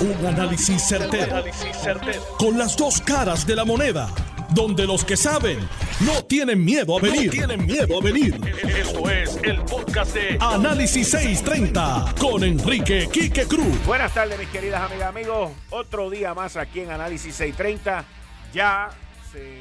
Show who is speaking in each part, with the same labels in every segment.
Speaker 1: Un análisis certero, Con las dos caras de la moneda. Donde los que saben no tienen miedo a venir. tienen miedo a venir. Esto es el podcast de Análisis 630 con Enrique Quique Cruz.
Speaker 2: Buenas tardes, mis queridas amigas, amigos. Otro día más aquí en Análisis 630. Ya se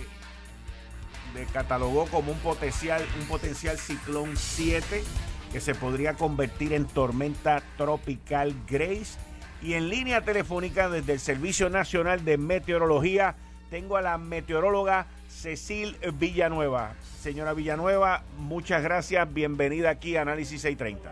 Speaker 2: catalogó como un potencial, un potencial ciclón 7 que se podría convertir en tormenta tropical Grace. Y en línea telefónica desde el Servicio Nacional de Meteorología tengo a la meteoróloga Cecil Villanueva. Señora Villanueva, muchas gracias. Bienvenida aquí a Análisis 630.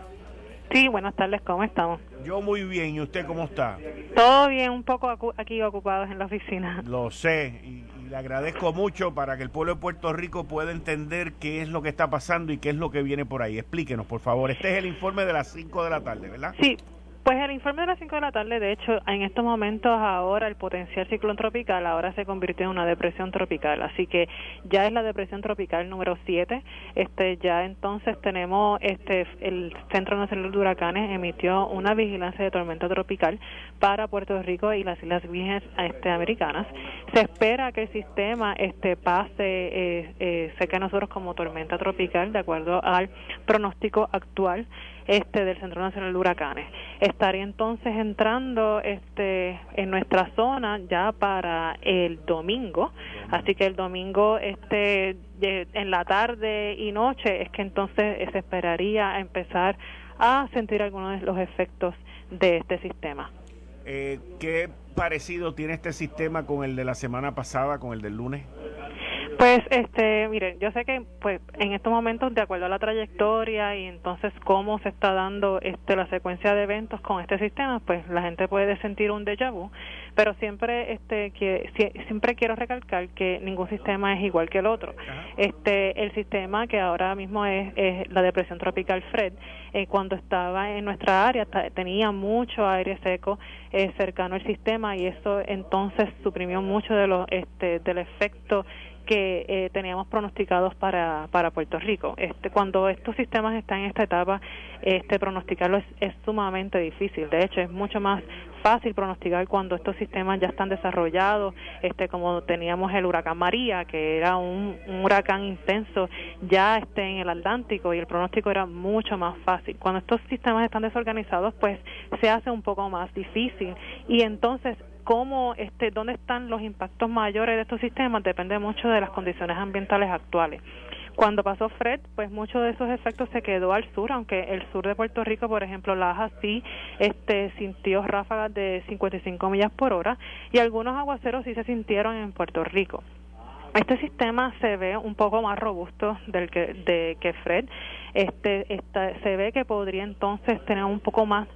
Speaker 3: Sí, buenas tardes, ¿cómo estamos?
Speaker 2: Yo muy bien, ¿y usted cómo está?
Speaker 3: Todo bien, un poco aquí ocupados en la oficina.
Speaker 2: Lo sé, y, y, le agradezco mucho para que el pueblo de Puerto Rico pueda entender qué es lo que está pasando y qué es lo que viene por ahí. Explíquenos, por favor. Este es el informe de las 5 de la tarde, ¿verdad?
Speaker 3: Sí, pues el informe de las 5 de la tarde, de hecho, en estos momentos ahora el potencial ciclón tropical ahora se convirtió en una depresión tropical, así que ya es la depresión tropical número 7. Este ya entonces tenemos este el Centro Nacional de Huracanes emitió una vigilancia de tormenta tropical para Puerto Rico y las Islas Vírgenes este, Americanas. Se espera que el sistema este pase eh, eh, que nosotros como tormenta tropical de acuerdo al pronóstico actual este del Centro Nacional de Huracanes. Estaría entonces entrando este en nuestra zona ya para el domingo, así que el domingo este en la tarde y noche es que entonces se esperaría empezar a sentir algunos de los efectos de este sistema.
Speaker 2: Eh, ¿Qué parecido tiene este sistema con el de la semana pasada, con el del lunes?
Speaker 3: Pues, este, mire, yo sé que, pues, en estos momentos, de acuerdo a la trayectoria y entonces cómo se está dando, este, la secuencia de eventos con este sistema, pues, la gente puede sentir un déjà vu, pero siempre, este, que siempre quiero recalcar que ningún sistema es igual que el otro. Este, el sistema que ahora mismo es, es la depresión tropical Fred, eh, cuando estaba en nuestra área tenía mucho aire seco eh, cercano al sistema y eso entonces suprimió mucho de los, este, del efecto que eh, teníamos pronosticados para, para Puerto Rico. Este, cuando estos sistemas están en esta etapa, este, pronosticarlo es, sumamente difícil. De hecho, es mucho más fácil pronosticar cuando estos sistemas ya están desarrollados, este, como teníamos el huracán María, que era un, huracán intenso ya este, en el Atlántico y el pronóstico era mucho más fácil. Cuando estos sistemas están desorganizados, pues se hace un poco más difícil y entonces cómo, este, dónde están los impactos mayores de estos sistemas depende mucho de las condiciones ambientales actuales. Cuando pasó Fred, pues muchos de esos efectos se quedó al sur, aunque el sur de Puerto Rico, por ejemplo, Laja sí este, sintió ráfagas de 55 millas por hora y algunos aguaceros sí se sintieron en Puerto Rico. Este sistema se ve un poco más robusto del que, de, que Fred. Este, se ve que podría entonces tener un poco más,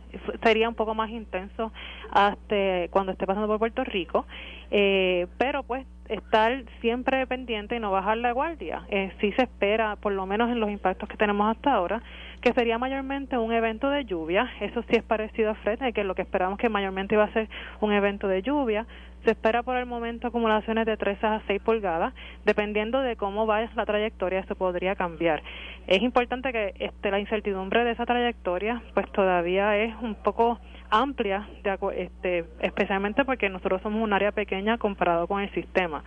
Speaker 3: sería un poco más intenso hasta cuando esté pasando por Puerto Rico, eh, pero pues estar siempre pendiente y no bajar la guardia. Eh, sí se espera, por lo menos en los impactos que tenemos hasta ahora, que sería mayormente un evento de lluvia. Eso sí es parecido a Fred, que lo que esperamos que mayormente iba a ser un evento de lluvia. Se espera por el momento acumulaciones de 3 a 6 pulgadas. Dependiendo de cómo vaya la trayectoria, se podría cambiar. Es importante que este, la incertidumbre de esa trayectoria, pues todavía es un poco amplia, de, este, especialmente porque nosotros somos un área pequeña comparado con el sistema.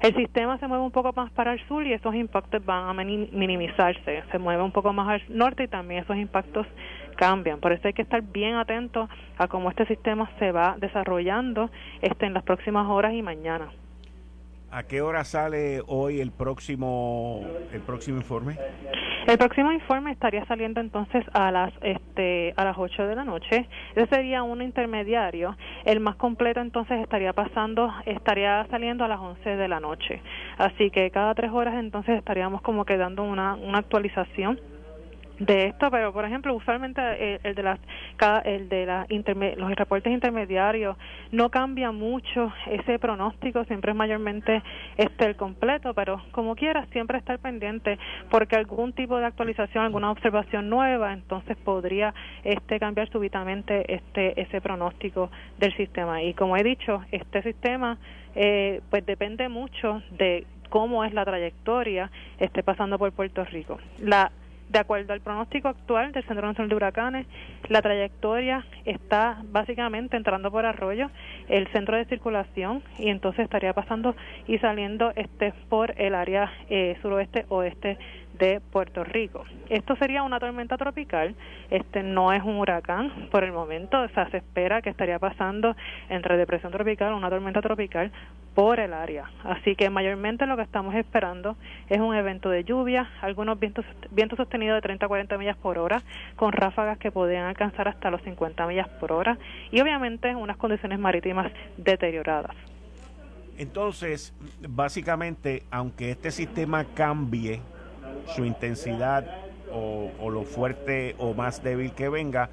Speaker 3: El sistema se mueve un poco más para el sur y esos impactos van a minimizarse. Se mueve un poco más al norte y también esos impactos cambian. Por eso hay que estar bien atentos a cómo este sistema se va desarrollando este, en las próximas horas y mañana.
Speaker 2: ¿A qué hora sale hoy el próximo el próximo informe?
Speaker 3: El próximo informe estaría saliendo entonces a las este a las 8 de la noche. Ese sería un intermediario. El más completo entonces estaría pasando estaría saliendo a las 11 de la noche. Así que cada tres horas entonces estaríamos como que dando una una actualización de esto, pero por ejemplo, usualmente eh, el, de las el de la los reportes intermediarios no cambia mucho ese pronóstico, siempre es mayormente este el completo, pero como quiera siempre estar pendiente porque algún tipo de actualización, alguna observación nueva, entonces podría este cambiar súbitamente este ese pronóstico del sistema y como he dicho, este sistema eh, pues depende mucho de cómo es la trayectoria esté pasando por Puerto Rico. La de acuerdo al pronóstico actual del Centro Nacional de Huracanes, la trayectoria está básicamente entrando por arroyo el centro de circulación y entonces estaría pasando y saliendo este por el área eh, suroeste oeste de Puerto Rico. Esto sería una tormenta tropical, este no es un huracán por el momento, o sea, se espera que estaría pasando entre depresión tropical o una tormenta tropical por el área. Así que mayormente lo que estamos esperando es un evento de lluvia, algunos vientos, vientos sostenidos de 30 a 40 millas por hora, con ráfagas que podrían alcanzar hasta los 50 millas por hora y obviamente unas condiciones marítimas deterioradas.
Speaker 2: Entonces, básicamente, aunque este sistema cambie su intensidad o, lo fuerte o más débil que venga,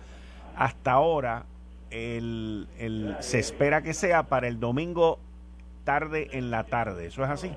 Speaker 2: hasta ahora el, se espera que sea para el domingo tarde en la tarde. ¿Eso es así?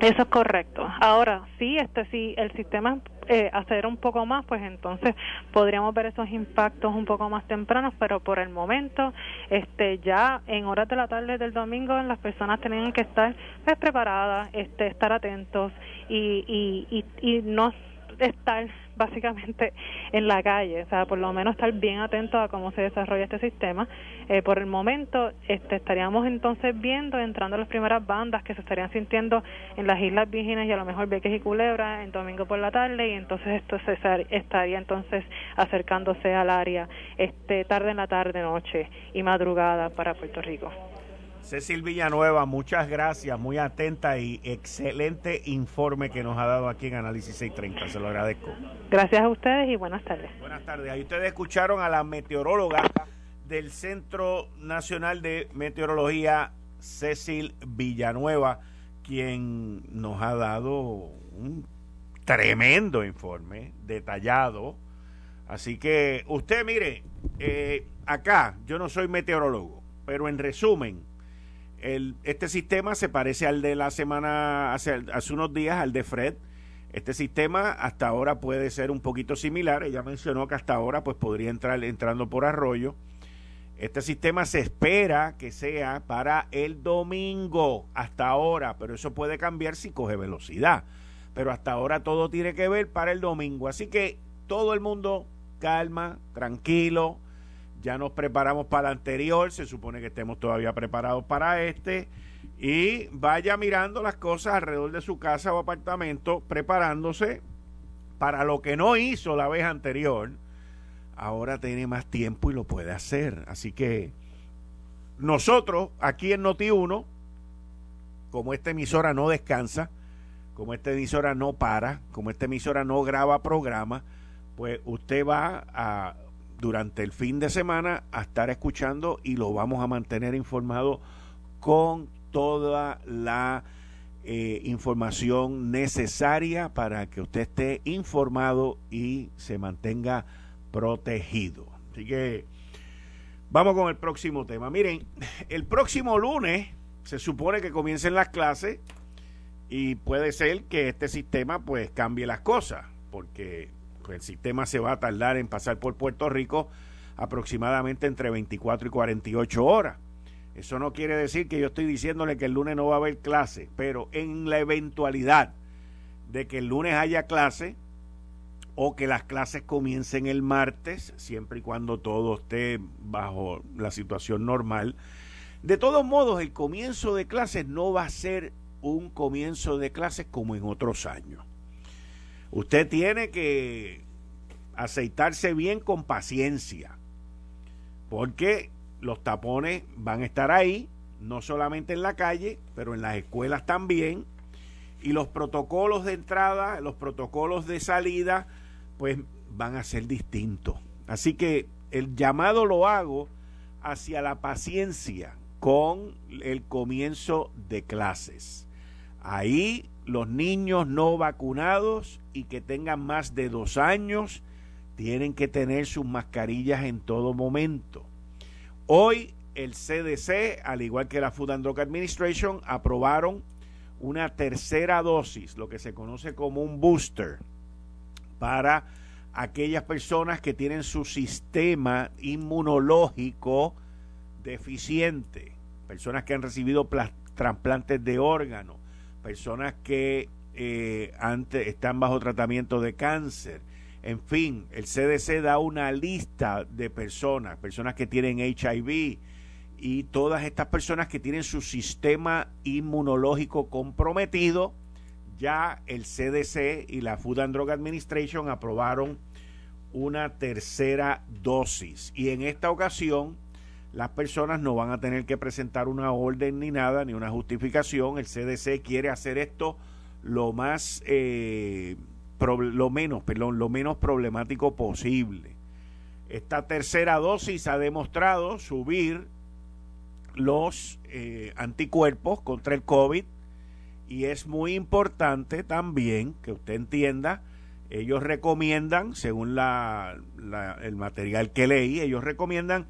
Speaker 3: Eso es correcto. Ahora, sí, este sí, el sistema eh, hacer un poco más, pues entonces podríamos ver esos impactos un poco más tempranos, pero por el momento, este, ya en horas de la tarde del domingo, las personas tienen que estar pues, preparadas, este, estar atentos y, y, y, y no estar básicamente en la calle, o sea, por lo menos estar bien atento a cómo se desarrolla este sistema. Eh, por el momento, este, estaríamos entonces viendo, entrando las primeras bandas que se estarían sintiendo en las Islas Vírgenes y a lo mejor Vieques y Culebra en domingo por la tarde y entonces esto se estaría entonces acercándose al área este tarde en la tarde, noche y madrugada para Puerto Rico.
Speaker 2: Cecil Villanueva, muchas gracias, muy atenta y excelente informe que nos ha dado aquí en Análisis 630, se lo agradezco.
Speaker 3: Gracias a ustedes y buenas tardes.
Speaker 2: Buenas tardes, ahí ustedes escucharon a la meteoróloga del Centro Nacional de Meteorología, Cecil Villanueva, quien nos ha dado un tremendo informe, detallado. Así que usted mire, eh, acá yo no soy meteorólogo, pero en resumen, este sistema se parece al de la semana, hace, hace unos días, al de Fred. Este sistema hasta ahora puede ser un poquito similar. Ella mencionó que hasta ahora pues podría entrar entrando por arroyo. Este sistema se espera que sea para el domingo, hasta ahora, pero eso puede cambiar si coge velocidad. Pero hasta ahora todo tiene que ver para el domingo. Así que todo el mundo calma, tranquilo ya nos preparamos para el anterior, se supone que estemos todavía preparados para este. Y vaya mirando las cosas alrededor de su casa o apartamento, preparándose para lo que no hizo la vez anterior. Ahora tiene más tiempo y lo puede hacer. Así que nosotros aquí en Noti1, como esta emisora no descansa, como esta emisora no para, como esta emisora no graba programa, pues usted va a durante el fin de semana a estar escuchando y lo vamos a mantener informado con toda la eh, información necesaria para que usted esté informado y se mantenga protegido. Así que vamos con el próximo tema. Miren, el próximo lunes se supone que comiencen las clases y puede ser que este sistema pues cambie las cosas, porque el sistema se va a tardar en pasar por Puerto Rico aproximadamente entre 24 y 48 horas. Eso no quiere decir que yo estoy diciéndole que el lunes no va a haber clase, pero en la eventualidad de que el lunes haya clase o que las clases comiencen el martes, siempre y cuando todo esté bajo la situación normal, de todos modos el comienzo de clases no va a ser un comienzo de clases como en otros años. Usted tiene que aceitarse bien con paciencia, porque los tapones van a estar ahí, no solamente en la calle, pero en las escuelas también, y los protocolos de entrada, los protocolos de salida, pues van a ser distintos. Así que el llamado lo hago hacia la paciencia con el comienzo de clases. Ahí los niños no vacunados y que tengan más de dos años tienen que tener sus mascarillas en todo momento. Hoy el CDC, al igual que la Food and Drug Administration, aprobaron una tercera dosis, lo que se conoce como un booster, para aquellas personas que tienen su sistema inmunológico deficiente, personas que han recibido trasplantes de órganos, personas que eh, están bajo tratamiento de cáncer. En fin, el CDC da una lista de personas, personas que tienen HIV y todas estas personas que tienen su sistema inmunológico comprometido. Ya el CDC y la Food and Drug Administration aprobaron una tercera dosis. Y en esta ocasión, las personas no van a tener que presentar una orden ni nada, ni una justificación. El CDC quiere hacer esto lo más, eh, lo menos, perdón, lo menos problemático posible. Esta tercera dosis ha demostrado subir los eh, anticuerpos contra el COVID y es muy importante también que usted entienda, ellos recomiendan, según la, el material que leí, ellos recomiendan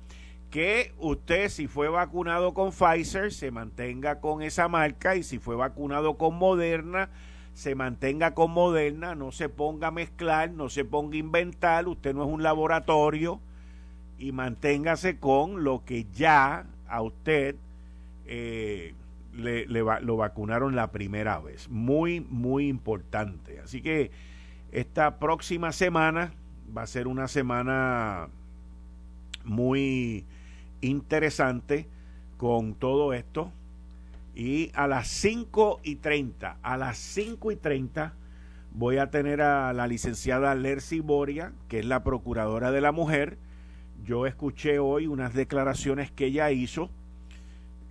Speaker 2: que usted si fue vacunado con Pfizer se mantenga con esa marca y si fue vacunado con Moderna se mantenga con Moderna, no se ponga a mezclar, no se ponga a inventar, usted no es un laboratorio y manténgase con lo que ya a usted eh, le, lo vacunaron la primera vez. Muy, muy importante. Así que esta próxima semana va a ser una semana muy interesante con todo esto. Y a las 5 y 30, a las 5 y 30, voy a tener a la licenciada Lercy Boria, que es la procuradora de la mujer. Yo escuché hoy unas declaraciones que ella hizo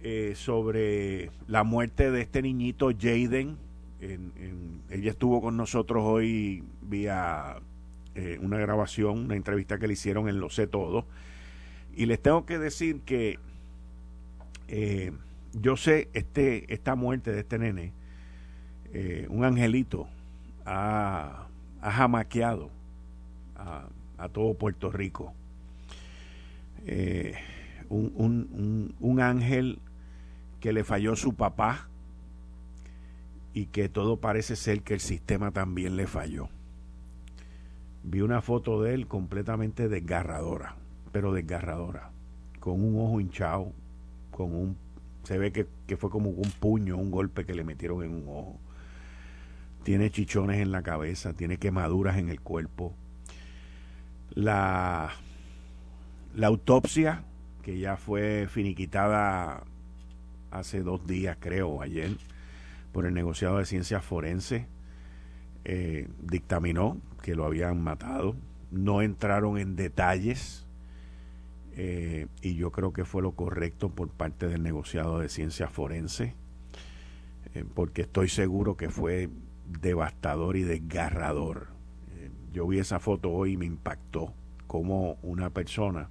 Speaker 2: eh, sobre la muerte de este niñito Jaden. ella estuvo con nosotros hoy vía eh, una grabación, una entrevista que le hicieron en Lo sé todo. Y les tengo que decir que eh, yo sé este, esta muerte de este nene, un angelito ha, ha jamaqueado a, todo Puerto Rico. un, un, un, ángel que le falló su papá y que todo parece ser que el sistema también le falló. Vi una foto de él completamente desgarradora, pero desgarradora, con un ojo hinchado, con un se ve que, que fue como un puño, un golpe que le metieron en un ojo. Tiene chichones en la cabeza, tiene quemaduras en el cuerpo. La, la autopsia, que ya fue finiquitada hace dos días, creo, ayer, por el negociado de ciencias forenses, eh, dictaminó que lo habían matado. No entraron en detalles eh, y yo creo que fue lo correcto por parte del negociado de ciencias forenses, eh, porque estoy seguro que fue devastador y desgarrador. yo vi esa foto hoy y me impactó cómo una persona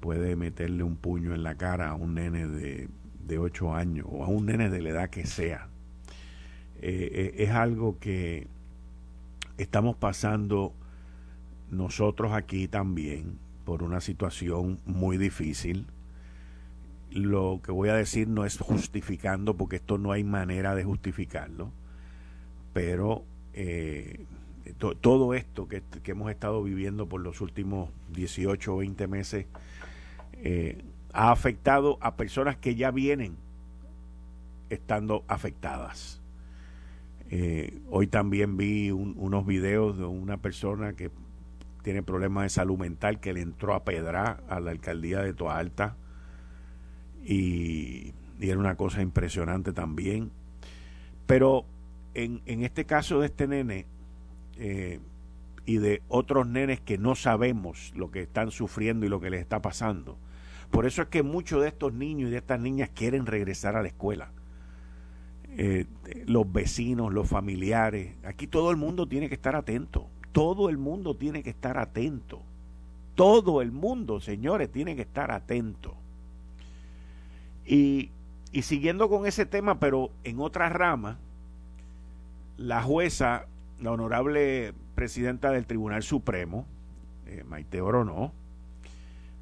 Speaker 2: puede meterle un puño en la cara a un nene de de 8 años o a un nene de la edad que sea. Eh, eh, es algo que estamos pasando nosotros aquí también por una situación muy difícil. Lo que voy a decir no es justificando, porque esto no hay manera de justificarlo, pero eh, todo esto que, que, hemos estado viviendo por los últimos 18 o 20 meses ha afectado a personas que ya vienen estando afectadas. Eh, hoy también vi unos videos de una persona que tiene problemas de salud mental que le entró a pedra a la alcaldía de Toa Alta y, era una cosa impresionante también. Pero en, en este caso de este nene eh, y de otros nenes que no sabemos lo que están sufriendo y lo que les está pasando, por eso es que muchos de estos niños y de estas niñas quieren regresar a la escuela. Eh, los vecinos, los familiares, aquí todo el mundo tiene que estar atento. Todo el mundo tiene que estar atento. Todo el mundo, señores, tiene que estar atento. Y, y siguiendo con ese tema, pero en otra rama, la jueza, la honorable presidenta del Tribunal Supremo, eh, Maite Orono,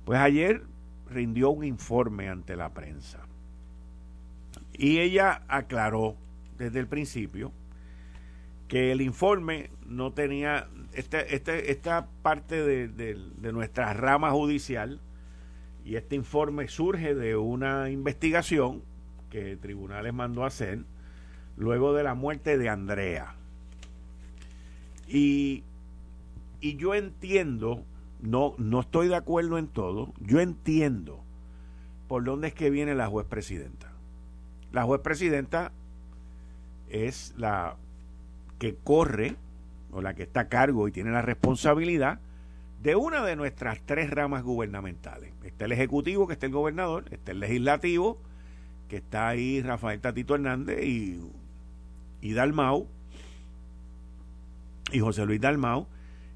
Speaker 2: pues ayer rindió un informe ante la prensa. Y ella aclaró desde el principio que el informe no tenía, este, este, esta parte de, de nuestra rama judicial, y este informe surge de una investigación que el tribunal les mandó a hacer luego de la muerte de Andrea. Y, y yo entiendo, no, no estoy de acuerdo en todo, yo entiendo por dónde es que viene la juez presidenta. La juez presidenta es la que corre o la que está a cargo y tiene la responsabilidad de una de nuestras tres ramas gubernamentales. Está el Ejecutivo, que está el gobernador, está el Legislativo, que está ahí Rafael Tatito Hernández y, y Dalmau, y José Luis Dalmau,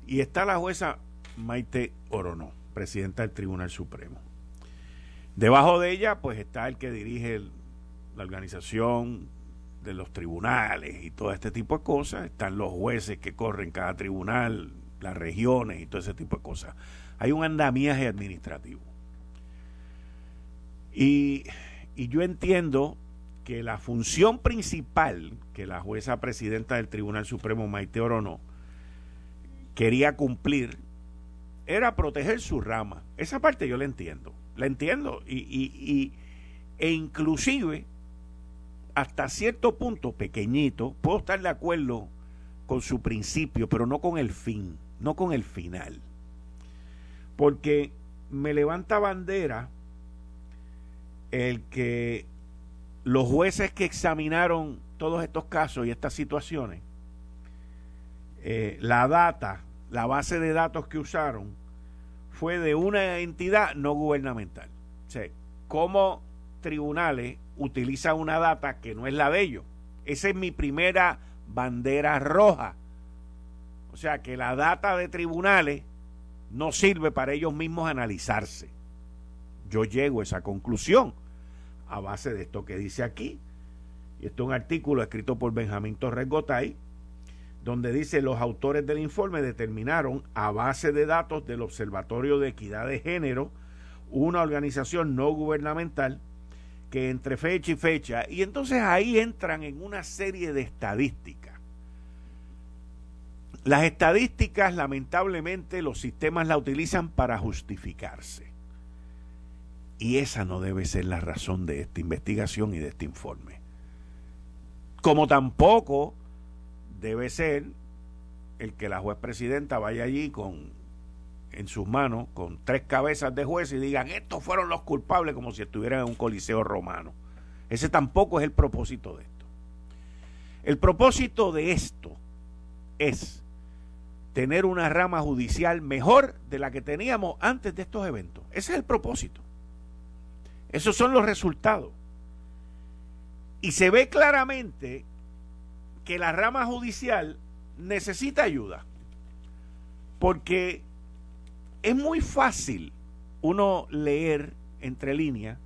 Speaker 2: y está la jueza Maite Orono, presidenta del Tribunal Supremo. Debajo de ella, pues está el que dirige la organización de los tribunales y todo este tipo de cosas. Están los jueces que corren cada tribunal, las regiones y todo ese tipo de cosas. Hay un andamiaje administrativo. Y, y yo entiendo que la función principal que la jueza presidenta del Tribunal Supremo, Maite Orono, quería cumplir era proteger su rama. Esa parte yo la entiendo, la entiendo. Y, y, y, e inclusive hasta cierto punto pequeñito, puedo estar de acuerdo con su principio, pero no con el fin, no con el final. Porque me levanta bandera el que los jueces que examinaron todos estos casos y estas situaciones, eh, la data, la base de datos que usaron, fue de una entidad no gubernamental. O sea, cómo tribunales utiliza una data que no es la de ellos. Esa es mi primera bandera roja. O sea que la data de tribunales no sirve para ellos mismos analizarse. Yo llego a esa conclusión a base de esto que dice aquí. Y esto es un artículo escrito por Benjamín Torres Gotay, donde dice los autores del informe determinaron a base de datos del Observatorio de Equidad de Género, una organización no gubernamental, que entre fecha y fecha, y entonces ahí entran en una serie de estadísticas. Las estadísticas, lamentablemente, los sistemas la utilizan para justificarse. Y esa no debe ser la razón de esta investigación y de este informe. Como tampoco debe ser el que la juez presidenta vaya allí con en sus manos con tres cabezas de jueces y digan, estos fueron los culpables como si estuvieran en un coliseo romano. Ese tampoco es el propósito de esto. El propósito de esto es tener una rama judicial mejor de la que teníamos antes de estos eventos. Ese es el propósito. Esos son los resultados. Y se ve claramente que la rama judicial necesita ayuda. Porque es muy fácil uno leer entre líneas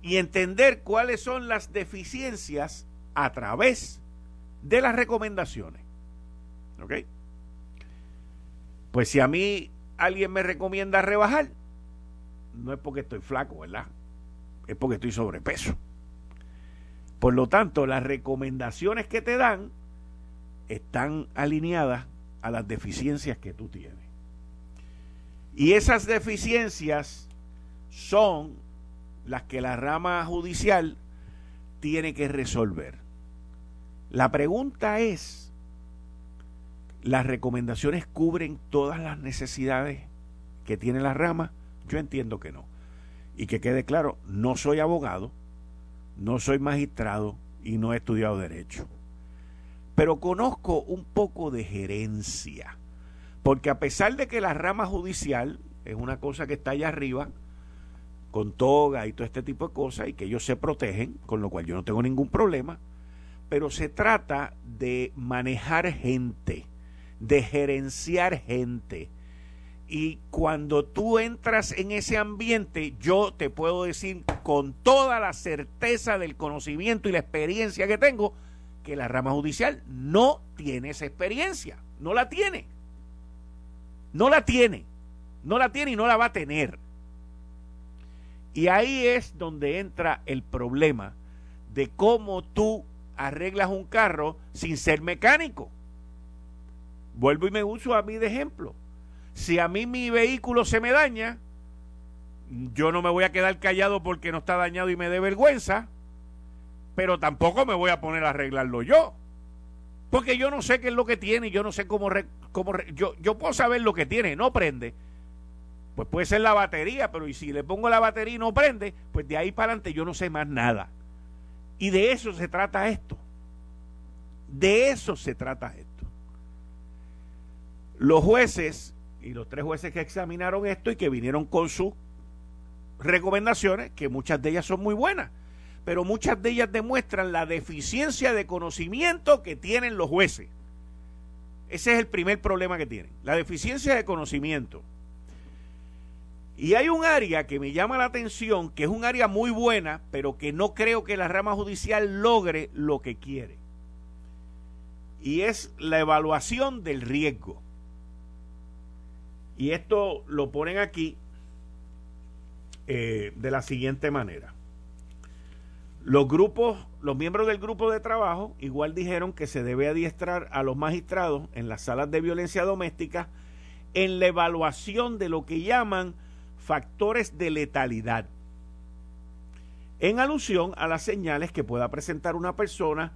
Speaker 2: y entender cuáles son las deficiencias a través de las recomendaciones. ¿Ok? Pues si a mí alguien me recomienda rebajar, no es porque estoy flaco, ¿verdad? Es porque estoy sobrepeso. Por lo tanto, las recomendaciones que te dan están alineadas a las deficiencias que tú tienes. Y esas deficiencias son las que la rama judicial tiene que resolver. La pregunta es, ¿las recomendaciones cubren todas las necesidades que tiene la rama? Yo entiendo que no. Y que quede claro, no soy abogado, no soy magistrado y no he estudiado derecho. Pero conozco un poco de gerencia porque a pesar de que la rama judicial es una cosa que está allá arriba, con toga y todo este tipo de cosas, y que ellos se protegen, con lo cual yo no tengo ningún problema, pero se trata de manejar gente, de gerenciar gente. Y cuando tú entras en ese ambiente, yo te puedo decir con toda la certeza del conocimiento y la experiencia que tengo, que la rama judicial no tiene esa experiencia, no la tiene. No la tiene. No la tiene y no la va a tener. Y ahí es donde entra el problema de cómo tú arreglas un carro sin ser mecánico. Vuelvo y me uso a mí de ejemplo. Si a mí mi vehículo se me daña, yo no me voy a quedar callado porque no está dañado y me dé vergüenza, pero tampoco me voy a poner a arreglarlo yo. Porque yo no sé qué es lo que tiene, yo no sé cómo, cómo yo, yo puedo saber lo que tiene, no prende. Pues puede ser la batería, pero y si le pongo la batería y no prende, pues de ahí para adelante yo no sé más nada. Y de eso se trata esto. De eso se trata esto. Los jueces y los tres jueces que examinaron esto y que vinieron con sus recomendaciones, que muchas de ellas son muy buenas, pero muchas de ellas demuestran la deficiencia de conocimiento que tienen los jueces. Ese es el primer problema que tienen, la deficiencia de conocimiento. Y hay un área que me llama la atención, que es un área muy buena, pero que no creo que la rama judicial logre lo que quiere. Y es la evaluación del riesgo. Y esto lo ponen aquí eh, de la siguiente manera. Los grupos, los miembros del grupo de trabajo igual dijeron que se debe adiestrar a los magistrados en las salas de violencia doméstica en la evaluación de lo que llaman factores de letalidad, en alusión a las señales que pueda presentar una persona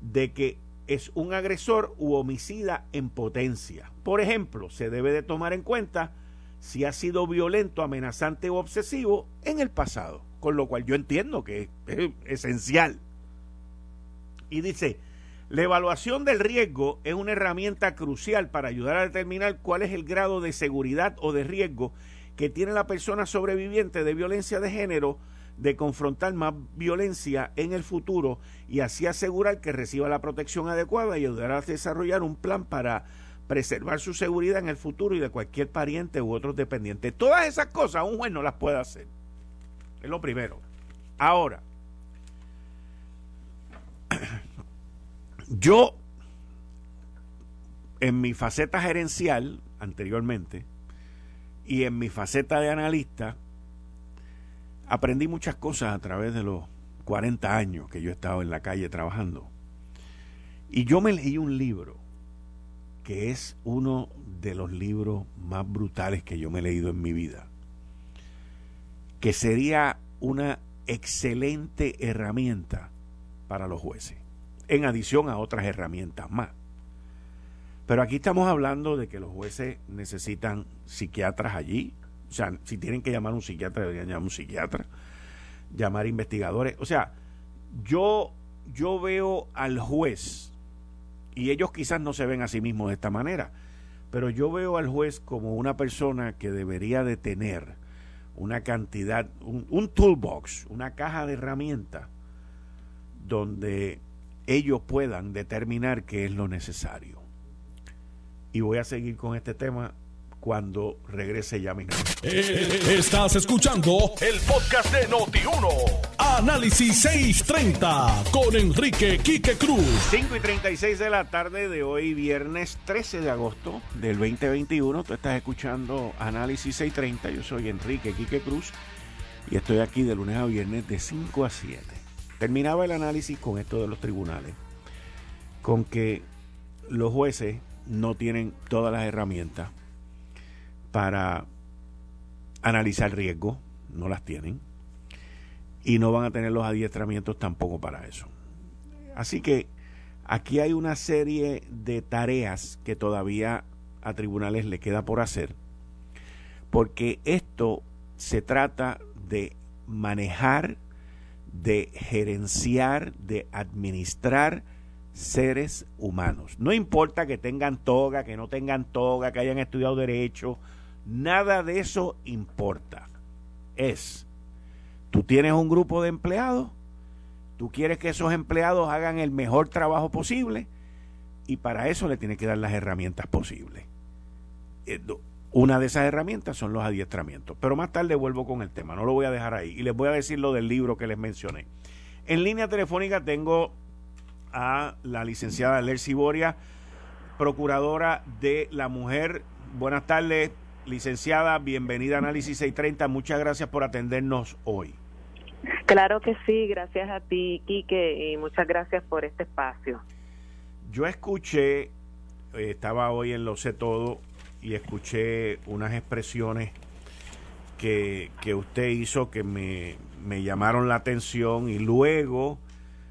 Speaker 2: de que es un agresor u homicida en potencia. Por ejemplo, se debe de tomar en cuenta si ha sido violento, amenazante o obsesivo en el pasado, con lo cual yo entiendo que es esencial. Y dice, la evaluación del riesgo es una herramienta crucial para ayudar a determinar cuál es el grado de seguridad o de riesgo que tiene la persona sobreviviente de violencia de género de confrontar más violencia en el futuro y así asegurar que reciba la protección adecuada y ayudar a desarrollar un plan para preservar su seguridad en el futuro y de cualquier pariente u otros dependientes. Todas esas cosas un juez no las puede hacer. Es lo primero. Ahora, yo en mi faceta gerencial anteriormente y en mi faceta de analista aprendí muchas cosas a través de los 40 años que yo he estado en la calle trabajando. Y yo me leí un libro que es uno de los libros más brutales que yo me he leído en mi vida, que sería una excelente herramienta para los jueces, en adición a otras herramientas más. Pero aquí estamos hablando de que los jueces necesitan psiquiatras allí, o sea, si tienen que llamar a un psiquiatra, deberían llamar a un psiquiatra, llamar investigadores. O sea, yo, yo veo al juez, y ellos quizás no se ven a sí mismos de esta manera, pero yo veo al juez como una persona que debería de tener una cantidad, un, un toolbox, una caja de herramientas donde ellos puedan determinar qué es lo necesario. Y voy a seguir con este tema cuando regrese ya mi
Speaker 1: eh, Estás escuchando el podcast de Noti1. Análisis 630 con Enrique Quique Cruz.
Speaker 2: 5 y 36 de la tarde de hoy, viernes 13 de agosto del 2021. Tú estás escuchando Análisis 630. Yo soy Enrique Quique Cruz y estoy aquí de lunes a viernes de 5 a 7. Terminaba el análisis con esto de los tribunales, con que los jueces no tienen todas las herramientas para analizar riesgo, no las tienen, y no van a tener los adiestramientos tampoco para eso. Así que aquí hay una serie de tareas que todavía a tribunales le queda por hacer, porque esto se trata de manejar, de gerenciar, de administrar seres humanos. No importa que tengan toga, que no tengan toga, que hayan estudiado derecho, Nada de eso importa. Es, tú tienes un grupo de empleados, tú quieres que esos empleados hagan el mejor trabajo posible y para eso le tienes que dar las herramientas posibles. Eh, una de esas herramientas son los adiestramientos. Pero más tarde vuelvo con el tema, no lo voy a dejar ahí. Y les voy a decir lo del libro que les mencioné. En línea telefónica tengo a la licenciada Lercy Boria, procuradora de la mujer. Buenas tardes, Licenciada, bienvenida a Análisis 630. Muchas gracias por atendernos hoy.
Speaker 4: Claro que sí, gracias a ti, Quique, y muchas gracias por este espacio.
Speaker 2: Yo escuché, eh, estaba hoy en Lo sé todo, y escuché unas expresiones que, que usted hizo que me, me llamaron la atención y luego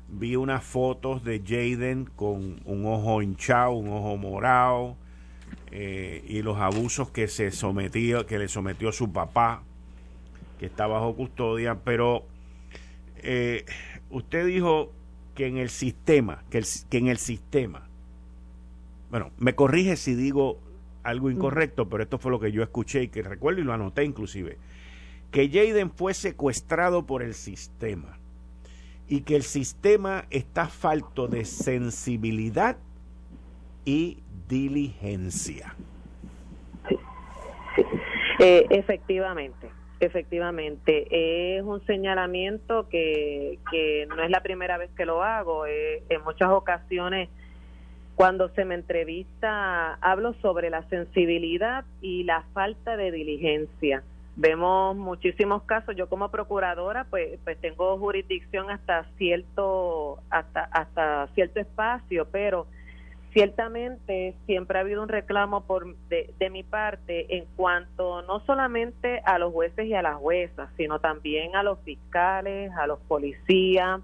Speaker 2: vi unas fotos de Jaden con un ojo hinchado, un ojo morado, eh, y los abusos que se sometió, que le sometió su papá, que está bajo custodia, pero eh, usted dijo que en el sistema, que, que en el sistema, bueno, me corrige si digo algo incorrecto, pero esto fue lo que yo escuché y que recuerdo y lo anoté inclusive, que Jaden fue secuestrado por el sistema y que el sistema está falto de sensibilidad y diligencia.
Speaker 4: Eh, efectivamente, efectivamente. Es un señalamiento que, que no es la primera vez que lo hago. Eh, en muchas ocasiones, cuando se me entrevista, hablo sobre la sensibilidad y la falta de diligencia. Vemos muchísimos casos. Yo como procuradora, pues, pues tengo jurisdicción hasta cierto, hasta, hasta cierto espacio, pero ciertamente siempre ha habido un reclamo por de, mi parte en cuanto no solamente a los jueces y a las juezas, sino también a los fiscales, a los policías,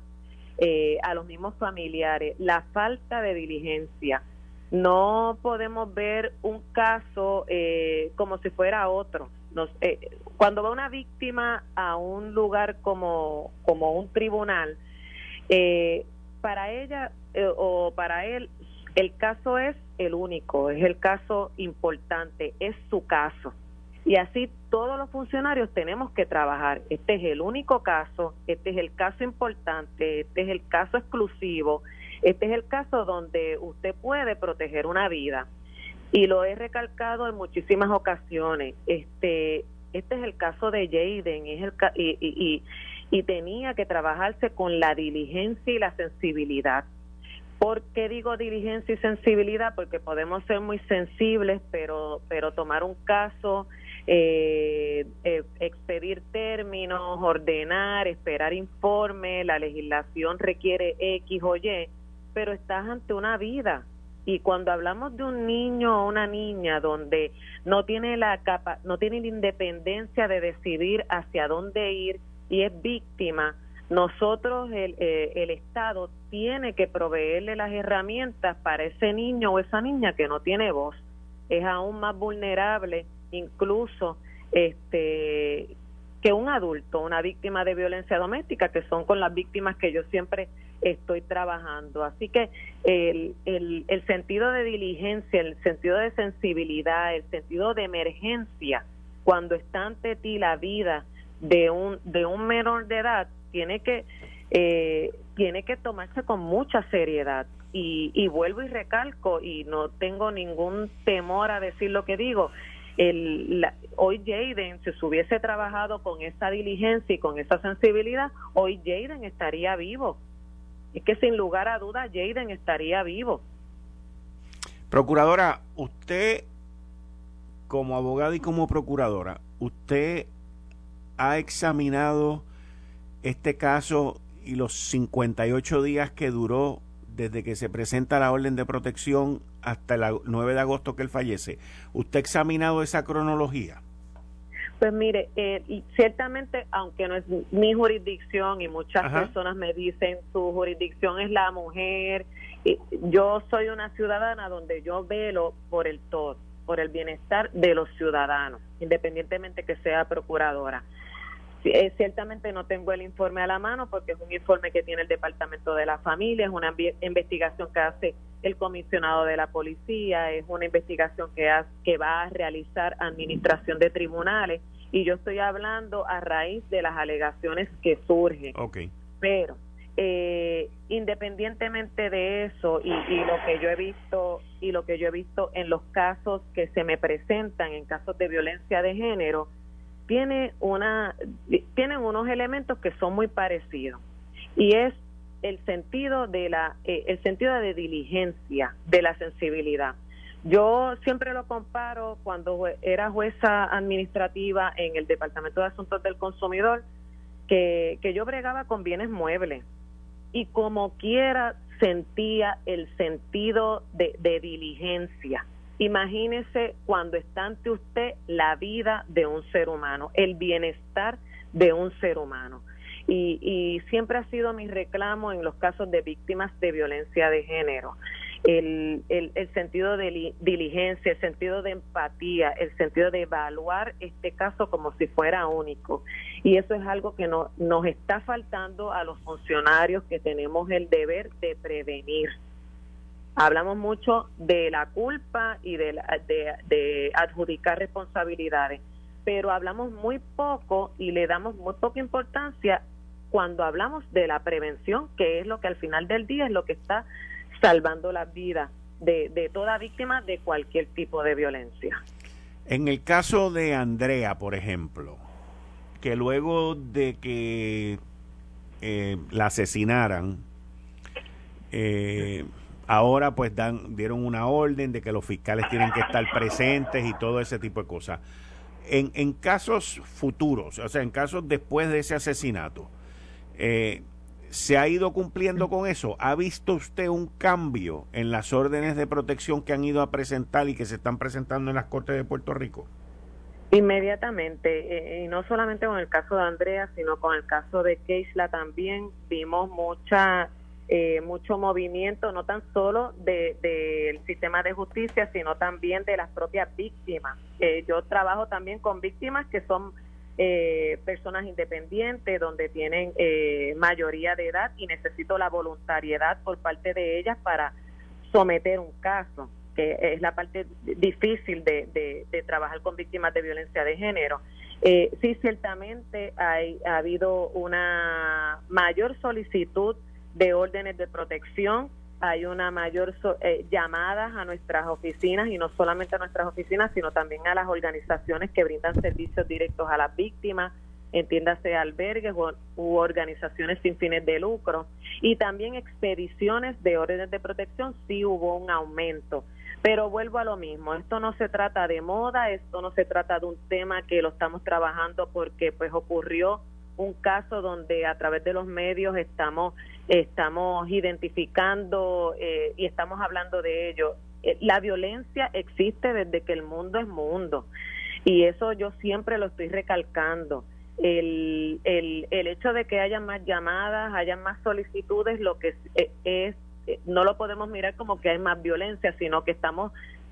Speaker 4: eh, a los mismos familiares, la falta de diligencia. No podemos ver un caso eh, como si fuera otro. Eh, cuando va una víctima a un lugar como, como un tribunal, para ella o para él el caso es el único, es el caso importante, es su caso. Y así todos los funcionarios tenemos que trabajar. Este es el único caso, este es el caso importante, este es el caso exclusivo, este es el caso donde usted puede proteger una vida. Y lo he recalcado en muchísimas ocasiones. Este, este es el caso de Jaden es el, y, y, y tenía que trabajarse con la diligencia y la sensibilidad ¿Por qué digo diligencia y sensibilidad? Porque podemos ser muy sensibles, pero, pero tomar un caso, eh, eh, expedir términos, ordenar, esperar informe, la legislación requiere X o Y, pero estás ante una vida. Y cuando hablamos de un niño o una niña donde no tiene la capa, no tiene la independencia de decidir hacia dónde ir y es víctima, nosotros, el, eh, el Estado, tiene que proveerle las herramientas para ese niño o esa niña que no tiene voz. Es aún más vulnerable, incluso este que un adulto, una víctima de violencia doméstica, que son con las víctimas que yo siempre estoy trabajando. Así que el, el, el sentido de diligencia, el sentido de sensibilidad, el sentido de emergencia, cuando está ante ti la vida de un, de un menor de edad, tiene que eh, tiene que tomarse con mucha seriedad y, y vuelvo y recalco y no tengo ningún temor a decir lo que digo el, hoy Jaden, si se hubiese trabajado con esa diligencia y con esa sensibilidad, hoy Jaden estaría vivo. Es que sin lugar a dudas Jaden estaría vivo.
Speaker 2: Procuradora, usted como abogada y como procuradora, ¿usted ha examinado este caso y los 58 días que duró desde que se presenta la orden de protección hasta el 9 de agosto que él fallece. ¿Usted ha examinado esa cronología?
Speaker 4: Pues mire, eh, ciertamente, aunque no es mi jurisdicción y muchas personas me dicen su jurisdicción es la mujer, yo soy una ciudadana donde yo velo por el todo, por el bienestar de los ciudadanos, independientemente que sea procuradora. Eh, ciertamente no tengo el informe a la mano porque es un informe que tiene el Departamento de la Familia, es una investigación que hace el comisionado de la policía, es una investigación que, que va a realizar Administración de Tribunales y yo estoy hablando a raíz de las alegaciones que surgen.
Speaker 2: Okay.
Speaker 4: Pero eh, independientemente de eso y, y, lo que yo he visto y lo que yo he visto en los casos que se me presentan en casos de violencia de género, tiene una, tienen unos elementos que son muy parecidos y es el sentido de la, eh, el sentido de diligencia, de la sensibilidad. Yo siempre lo comparo cuando era jueza administrativa en el Departamento de Asuntos del Consumidor, que, que yo bregaba con bienes muebles y como quiera sentía el sentido de, de diligencia Imagínese cuando está ante usted la vida de un ser humano, el bienestar de un ser humano. Y, y siempre ha sido mi reclamo en los casos de víctimas de violencia de género el, el, sentido de diligencia, el sentido de empatía, el sentido de evaluar este caso como si fuera único. Y eso es algo que no, nos está faltando a los funcionarios que tenemos el deber de prevenir. Hablamos mucho de la culpa y de, de, de adjudicar responsabilidades, pero hablamos muy poco y le damos muy poca importancia cuando hablamos de la prevención, que es lo que al final del día es lo que está salvando la vida de, de toda víctima de cualquier tipo de violencia.
Speaker 2: En el caso de Andrea, por ejemplo, que luego de que eh, la asesinaran, eh, ahora pues dan, dieron una orden de que los fiscales tienen que estar presentes y todo ese tipo de cosas. En, en casos futuros, o sea, en casos después de ese asesinato, eh, ¿Se ha ido cumpliendo con eso? ¿Ha visto usted un cambio en las órdenes de protección que han ido a presentar y que se están presentando en las Cortes de Puerto Rico?
Speaker 4: Inmediatamente, eh, y no solamente con el caso de Andrea, sino con el caso de Keisla también vimos mucha eh, mucho movimiento, no tan solo del de, sistema de justicia, sino también de las propias víctimas. Eh, yo trabajo también con víctimas que son eh, personas independientes donde tienen eh, mayoría de edad y necesito la voluntariedad por parte de ellas para someter un caso, que es la parte difícil de, de, trabajar con víctimas de violencia de género. Eh, sí, ciertamente hay, ha habido una mayor solicitud de órdenes de protección hay una mayor eh, llamadas a nuestras oficinas y no solamente a nuestras oficinas, sino también a las organizaciones que brindan servicios directos a las víctimas, entiéndase albergues u, organizaciones sin fines de lucro. Y también expediciones de órdenes de protección, sí hubo un aumento. Pero vuelvo a lo mismo, esto no se trata de moda, esto no se trata de un tema que lo estamos trabajando porque pues ocurrió un caso donde a través de los medios estamos estamos identificando eh, y estamos hablando de ello. Eh, la violencia existe desde que el mundo es mundo y eso yo siempre lo estoy recalcando. El, el, el hecho de que haya más llamadas, haya más solicitudes, lo que es, es no lo podemos mirar como que hay más violencia, sino que estamos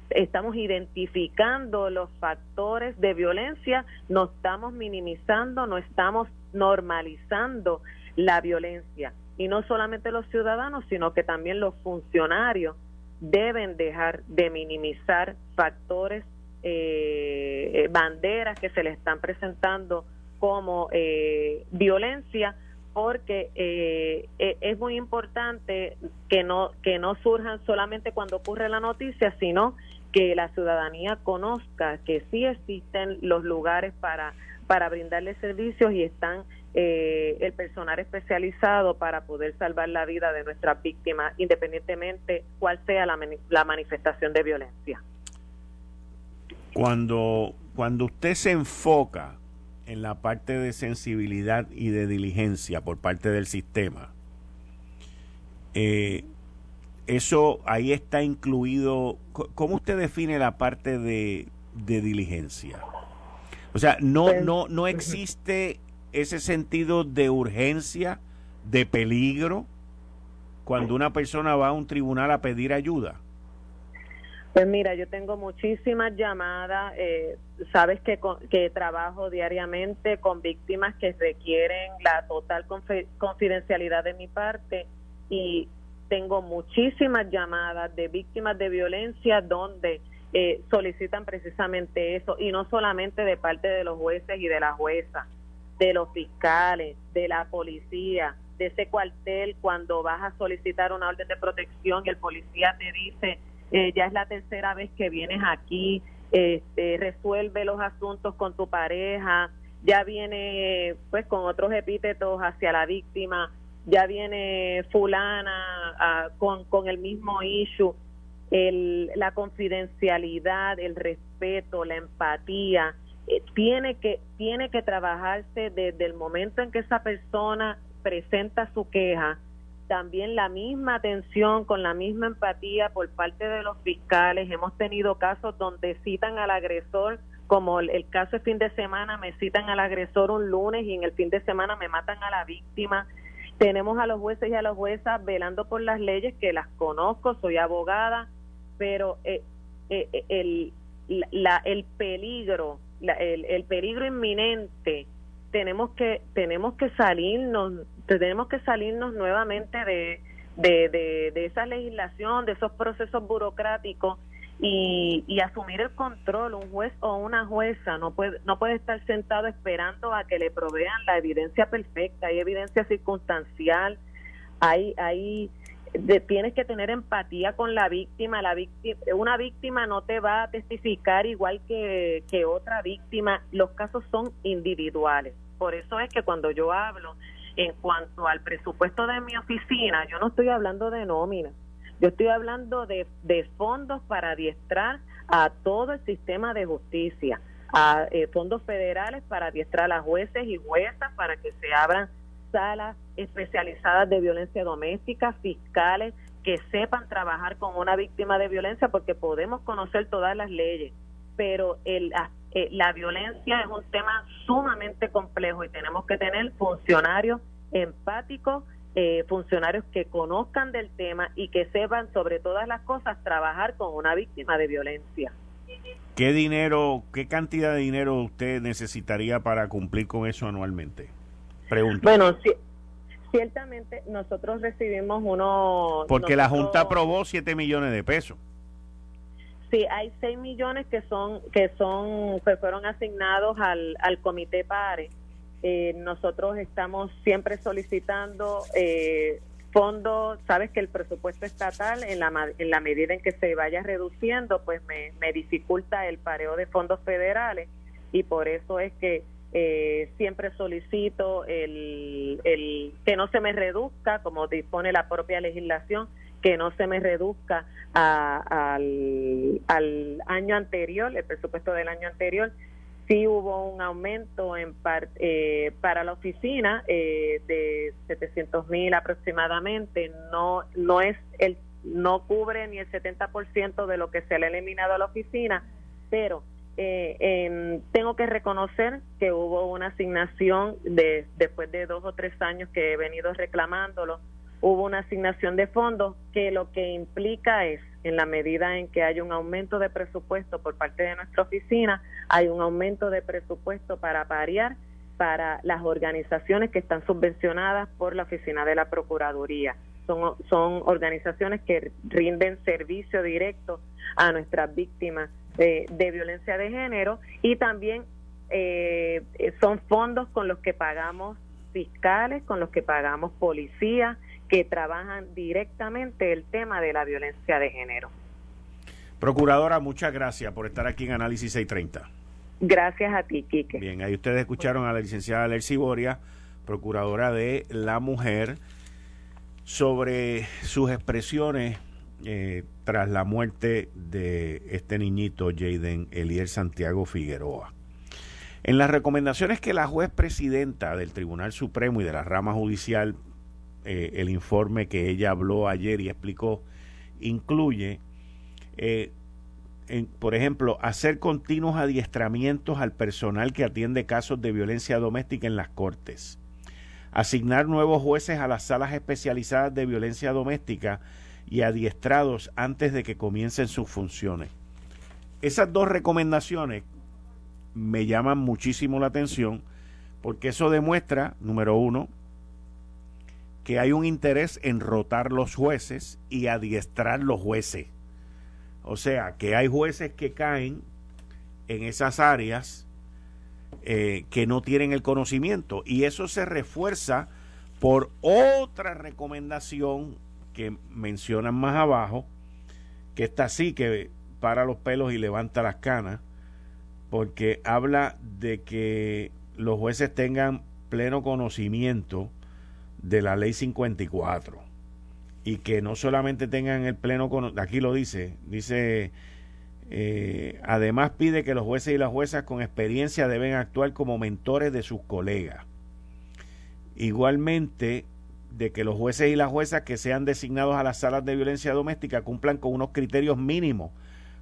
Speaker 4: estamos identificando los factores de violencia, no estamos minimizando, no estamos normalizando la violencia. Y no solamente los ciudadanos, sino que también los funcionarios deben dejar de minimizar factores, eh, eh, banderas que se les están presentando como eh, violencia, porque es muy importante que no que no surjan solamente cuando ocurre la noticia, sino que la ciudadanía conozca que sí existen los lugares para, para brindarle servicios y están eh, el personal especializado para poder salvar la vida de nuestras víctimas, independientemente cuál sea la, la manifestación de violencia.
Speaker 2: Cuando, cuando usted se enfoca en la parte de sensibilidad y de diligencia por parte del sistema, eh, eso ahí está incluido. ¿Cómo usted define la parte de, diligencia? O sea, no, pues, no, no existe ese sentido de urgencia, de peligro, cuando una persona va a un tribunal a pedir ayuda.
Speaker 4: Pues mira, yo tengo muchísimas llamadas, eh, sabes que, que trabajo diariamente con víctimas que requieren la total confidencialidad de mi parte y tengo muchísimas llamadas de víctimas de violencia donde eh, solicitan precisamente eso y no solamente de parte de los jueces y de la jueza, de los fiscales, de la policía, de ese cuartel cuando vas a solicitar una orden de protección y el policía te dice eh, ya es la tercera vez que vienes aquí, este, resuelve los asuntos con tu pareja, ya viene pues con otros epítetos hacia la víctima ya viene fulana ah, con, con el mismo issue, el, la confidencialidad, el respeto, la empatía, eh, tiene, que, tiene que trabajarse desde el momento en que esa persona presenta su queja, también la misma atención, con la misma empatía por parte de los fiscales. Hemos tenido casos donde citan al agresor como el, caso de fin de semana, me citan al agresor un lunes y en el fin de semana me matan a la víctima. Tenemos a los jueces y a las juezas velando por las leyes que las conozco, soy abogada, pero eh, eh, eh, el, la, el peligro, el, el peligro inminente tenemos que tenemos que salirnos tenemos que salirnos nuevamente de, de, de, esa legislación de esos procesos burocráticos y, y, asumir el control un juez o una jueza no puede no puede estar sentado esperando a que le provean la evidencia perfecta hay evidencia circunstancial hay hay tienes que tener empatía con la víctima. La víctima, una víctima no te va a testificar igual que, que otra víctima. Los casos son individuales. Por eso es que cuando yo hablo en cuanto al presupuesto de mi oficina, yo no estoy hablando de nómina. Yo estoy hablando de, fondos para adiestrar a todo el sistema de justicia, a eh, fondos federales para adiestrar a jueces y juezas para que se abran salas especializadas de violencia doméstica, fiscales que sepan trabajar con una víctima de violencia porque podemos conocer todas las leyes, pero el, eh, la violencia es un tema sumamente complejo y tenemos que tener funcionarios empáticos, eh, funcionarios que conozcan del tema y que sepan sobre todas las cosas trabajar con una víctima de violencia.
Speaker 2: ¿Qué dinero, qué cantidad de dinero usted necesitaría para cumplir con eso anualmente?
Speaker 4: Bueno, ciertamente nosotros recibimos uno...
Speaker 2: Porque la Junta aprobó 7 millones de pesos.
Speaker 4: Sí, hay 6 millones que son que son que fueron asignados al, al comité PARE. Eh, nosotros estamos siempre solicitando eh, fondos, sabes que el presupuesto estatal en la, en la medida en que se vaya reduciendo, pues me, dificulta el pareo de fondos federales y por eso es que eh, siempre solicito el, el, que no se me reduzca, como dispone la propia legislación, que no se me reduzca al, al año anterior, el presupuesto del año anterior. Sí hubo un aumento en eh, para la oficina eh, de 700 mil aproximadamente. No, no es el, no cubre ni el 70% de lo que se le ha eliminado a la oficina, pero eh, tengo que reconocer que hubo una asignación de, después de dos o tres años que he venido reclamándolo, hubo una asignación de fondos que lo que implica es, en la medida en que hay un aumento de presupuesto por parte de nuestra oficina, hay un aumento de presupuesto para pariar para las organizaciones que están subvencionadas por la oficina de la Procuraduría. Son, organizaciones que rinden servicio directo a nuestras víctimas de, violencia de género y también eh, son fondos con los que pagamos fiscales, con los que pagamos policías que trabajan directamente el tema de la violencia de género.
Speaker 2: Procuradora, muchas gracias por estar aquí en Análisis 630.
Speaker 4: Gracias a ti, Quique.
Speaker 2: Bien, ahí ustedes escucharon a la licenciada Lercy Boria, procuradora de la mujer, sobre sus expresiones eh, tras la muerte de este niñito Jaden Eliel Santiago Figueroa. En las recomendaciones que la juez presidenta del Tribunal Supremo y de la rama judicial, eh, el informe que ella habló ayer y explicó, incluye, eh, por ejemplo, hacer continuos adiestramientos al personal que atiende casos de violencia doméstica en las cortes, asignar nuevos jueces a las salas especializadas de violencia doméstica y adiestrados antes de que comiencen sus funciones. Esas dos recomendaciones me llaman muchísimo la atención porque eso demuestra, número uno, que hay un interés en rotar los jueces y adiestrar los jueces. O sea, que hay jueces que caen en esas áreas eh, que no tienen el conocimiento y eso se refuerza por otra recomendación que mencionan más abajo, que está así, que para los pelos y levanta las canas, porque habla de que los jueces tengan pleno conocimiento de la ley 54 y que no solamente tengan el pleno aquí lo dice, dice, eh, además pide que los jueces y las juezas con experiencia deben actuar como mentores de sus colegas. Igualmente, de que los jueces y las juezas que sean designados a las salas de violencia doméstica cumplan con unos criterios mínimos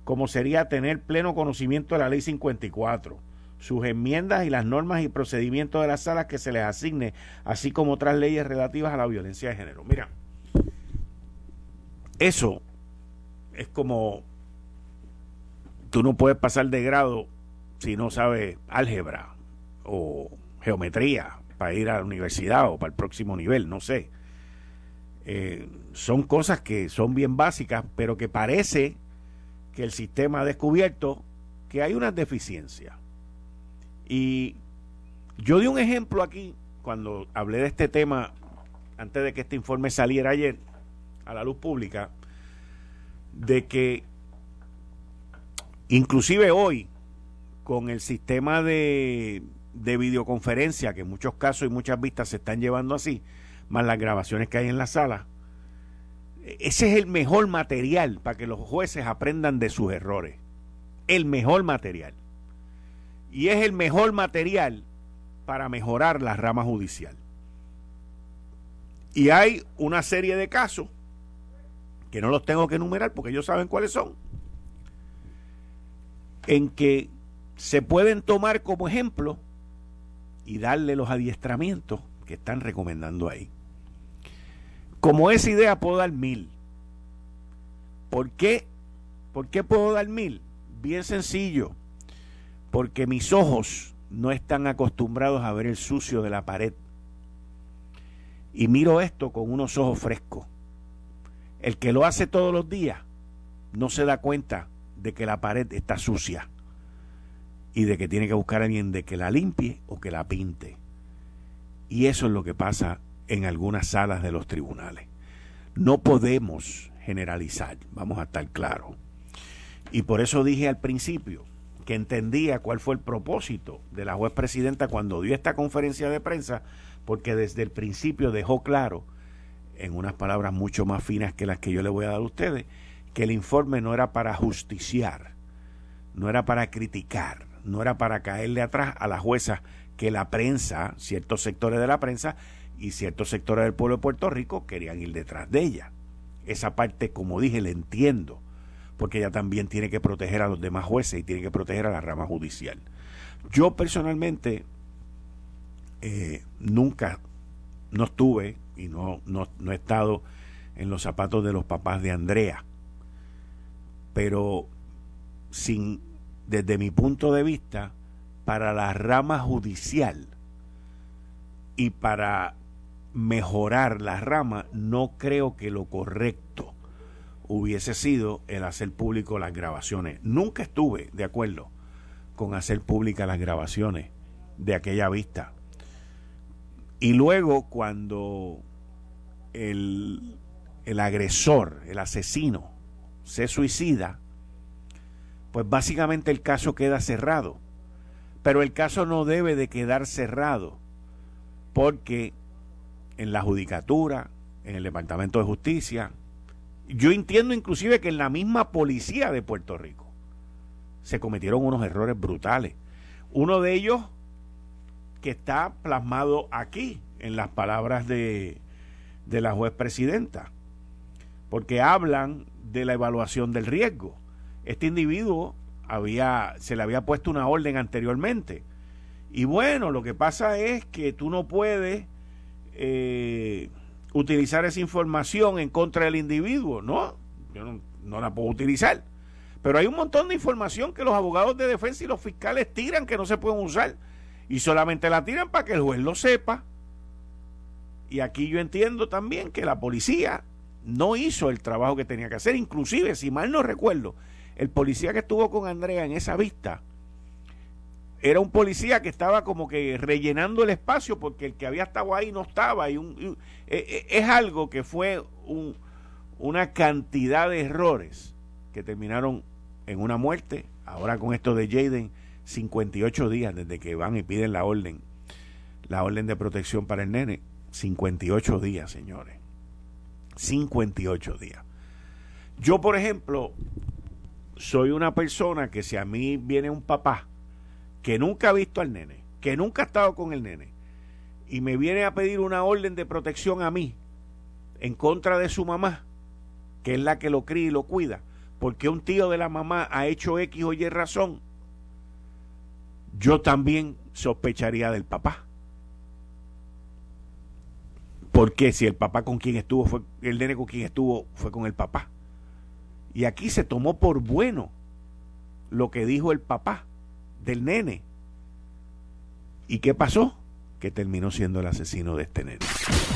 Speaker 2: como sería tener pleno conocimiento de la ley 54, sus enmiendas y las normas y procedimientos de las salas que se les asigne, así como otras leyes relativas a la violencia de género. Mira, eso es como tú no puedes pasar de grado si no sabes álgebra o geometría para ir a la universidad o para el próximo nivel, no sé. Eh, son cosas que son bien básicas, pero que parece que el sistema ha descubierto que hay una deficiencia. Y yo di un ejemplo aquí cuando hablé de este tema antes de que este informe saliera ayer a la luz pública, de que inclusive hoy, con el sistema de, de videoconferencia, que en muchos casos y muchas vistas se están llevando así, más las grabaciones que hay en la sala, ese es el mejor material para que los jueces aprendan de sus errores. El mejor material. Y es el mejor material para mejorar la rama judicial. Y hay una serie de casos que no los tengo que enumerar porque ellos saben cuáles son, en que se pueden tomar como ejemplo y darle los adiestramientos que están recomendando ahí. Como esa idea puedo dar mil. ¿Por qué? ¿Por qué puedo dar mil? Bien sencillo. Porque mis ojos no están acostumbrados a ver el sucio de la pared. Y miro esto con unos ojos frescos. El que lo hace todos los días no se da cuenta de que la pared está sucia y de que tiene que buscar a alguien de que la limpie o que la pinte. Y eso es lo que pasa en algunas salas de los tribunales. No podemos generalizar, vamos a estar claros. Y por eso dije al principio que entendía cuál fue el propósito de la juez presidenta cuando dio esta conferencia de prensa, porque desde el principio dejó claro, en unas palabras mucho más finas que las que yo le voy a dar a ustedes, que el informe no era para justiciar, no era para criticar, no era para caerle atrás a la jueza que la prensa, ciertos sectores de la prensa, y ciertos sectores del pueblo de Puerto Rico querían ir detrás de ella. Esa parte, como dije, la entiendo, porque ella también tiene que proteger a los demás jueces y tiene que proteger a la rama judicial. Yo personalmente eh, nunca, no estuve y no, no, no he estado en los zapatos de los papás de Andrea, pero sin, desde mi punto de vista, para la rama judicial y para mejorar la rama, no creo que lo correcto hubiese sido el hacer público las grabaciones. Nunca estuve de acuerdo con hacer públicas las grabaciones de aquella vista. Y luego cuando el, el agresor, el asesino, se suicida, pues básicamente el caso queda cerrado. Pero el caso no debe de quedar cerrado porque en la judicatura, en el Departamento de Justicia. Yo entiendo inclusive que en la misma policía de Puerto Rico se cometieron unos errores brutales. Uno de ellos que está plasmado aquí en las palabras de, de la juez presidenta, porque hablan de la evaluación del riesgo. Este individuo había, se le había puesto una orden anteriormente. Y bueno, lo que pasa es que tú no puedes eh, utilizar esa información en contra del individuo. No, yo no, la puedo utilizar. Pero hay un montón de información que los abogados de defensa y los fiscales tiran que no se pueden usar. Y solamente la tiran para que el juez lo sepa. Y aquí yo entiendo también que la policía no hizo el trabajo que tenía que hacer. Inclusive, si mal no recuerdo, el policía que estuvo con Andrea en esa vista era un policía que estaba como que rellenando el espacio porque el que había estado ahí no estaba. Y, un, e, e, es algo que fue un, una cantidad de errores que terminaron en una muerte. Ahora con esto de Jaden, 58 días desde que van y piden la orden, la orden de protección para el nene. 58 días, señores. 58 días. Yo, por ejemplo, soy una persona que si a mí viene un papá, que nunca ha visto al nene, que nunca ha estado con el nene, y me viene a pedir una orden de protección a mí en contra de su mamá, que es la que lo cría y lo cuida, porque un tío de la mamá ha hecho X o Y razón, yo también sospecharía del papá. Porque si el papá con quien estuvo fue, el nene con quien estuvo fue con el papá. Y aquí se tomó por bueno lo que dijo el papá del nene. ¿Y qué pasó? Que terminó siendo el asesino de este nene.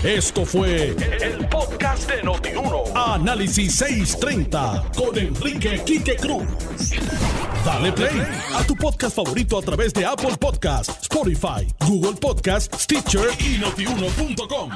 Speaker 1: Esto fue el, podcast de Notiuno. Análisis 630 con Enrique Quique Cruz. Dale play a tu podcast favorito a través de Apple Podcasts, Spotify, Google Podcasts, Stitcher y notiuno.com.